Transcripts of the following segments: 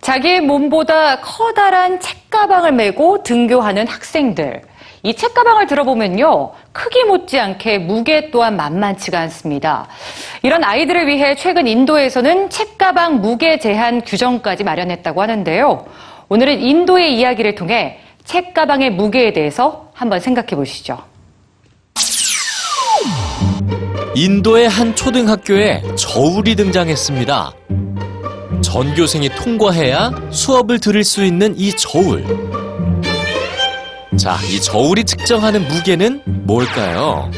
자기의 몸보다 커다란 책가방을 메고 등교하는 학생들. 이 책가방을 들어보면요. 크기 못지않게 무게 또한 만만치가 않습니다. 이런 아이들을 위해 최근 인도에서는 책가방 무게 제한 규정까지 마련했다고 하는데요. 오늘은 인도의 이야기를 통해 책가방의 무게에 대해서 한번 생각해 보시죠. 인도의 한 초등학교에 저울이 등장했습니다. 전교생이 통과해야 수업을 들을 수 있는 이 저울. 자, 이 저울이 측정하는 무게는 뭘까요?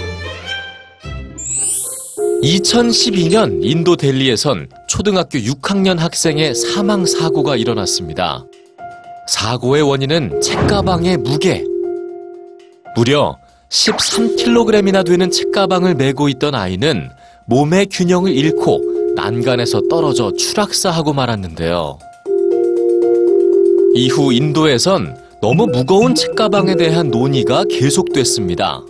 2012년 인도 델리에선 초등학교 6학년 학생의 사망 사고가 일어났습니다. 사고의 원인은 책가방의 무게. 무려 13kg이나 되는 책가방을 메고 있던 아이는 몸의 균형을 잃고 난간에서 떨어져 추락사하고 말았는데요. 이후 인도에선 너무 무거운 책가방에 대한 논의가 계속됐습니다.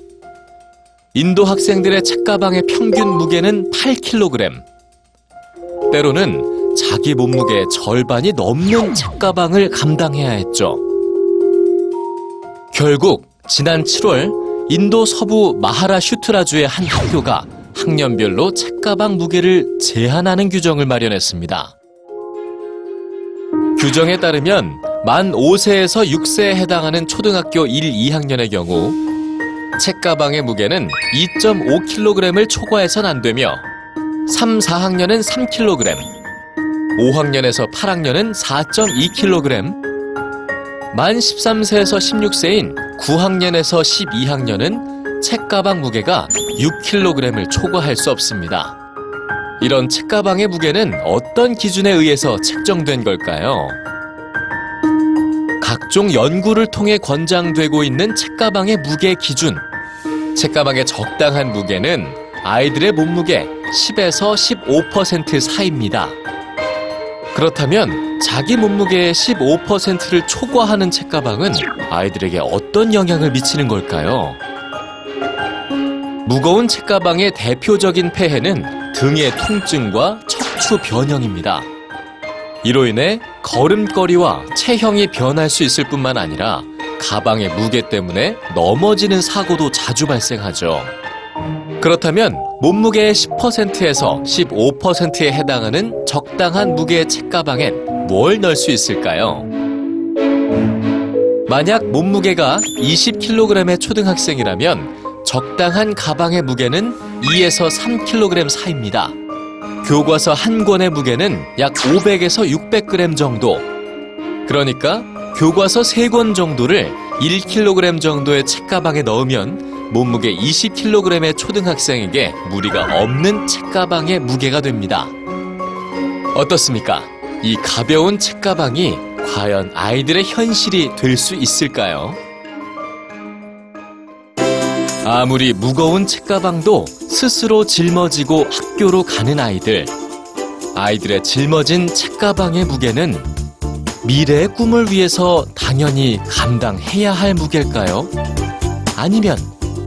인도 학생들의 책가방의 평균 무게는 8kg. 때로는 자기 몸무게의 절반이 넘는 책가방을 감당해야 했죠. 결국 지난 7월 인도 서부 마하라슈트라주의 한 학교가 학년별로 책가방 무게를 제한하는 규정을 마련했습니다. 규정에 따르면 만 5세에서 6세에 해당하는 초등학교 1, 2학년의 경우 책가방의 무게는 2.5kg을 초과해선 안 되며 3, 4학년은 3kg, 5학년에서 8학년은 4.2kg, 만 13세에서 16세인 9학년에서 12학년은 책가방 무게가 6kg을 초과할 수 없습니다. 이런 책가방의 무게는 어떤 기준에 의해서 책정된 걸까요? 각종 연구를 통해 권장되고 있는 책가방의 무게 기준. 책가방의 적당한 무게는 아이들의 몸무게 10에서 15% 사이입니다. 그렇다면 자기 몸무게의 15%를 초과하는 책가방은 아이들에게 어떤 영향을 미치는 걸까요? 무거운 책가방의 대표적인 폐해는 등의 통증과 척추 변형입니다. 이로 인해 걸음걸이와 체형이 변할 수 있을 뿐만 아니라 가방의 무게 때문에 넘어지는 사고도 자주 발생하죠. 그렇다면 몸무게의 10%에서 15%에 해당하는 적당한 무게의 책가방엔 뭘 넣을 수 있을까요? 만약 몸무게가 20kg의 초등학생이라면 적당한 가방의 무게는 2에서 3kg 사이입니다. 교과서 한 권의 무게는 약 500에서 600g 정도. 그러니까 교과서 세 권 정도를 1kg 정도의 책가방에 넣으면 몸무게 20kg의 초등학생에게 무리가 없는 책가방의 무게가 됩니다. 어떻습니까? 이 가벼운 책가방이 과연 아이들의 현실이 될 수 있을까요? 아무리 무거운 책가방도 스스로 짊어지고 학교로 가는 아이들. 아이들의 짊어진 책가방의 무게는 미래의 꿈을 위해서 당연히 감당해야 할 무게일까요? 아니면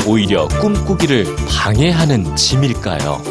오히려 꿈꾸기를 방해하는 짐일까요?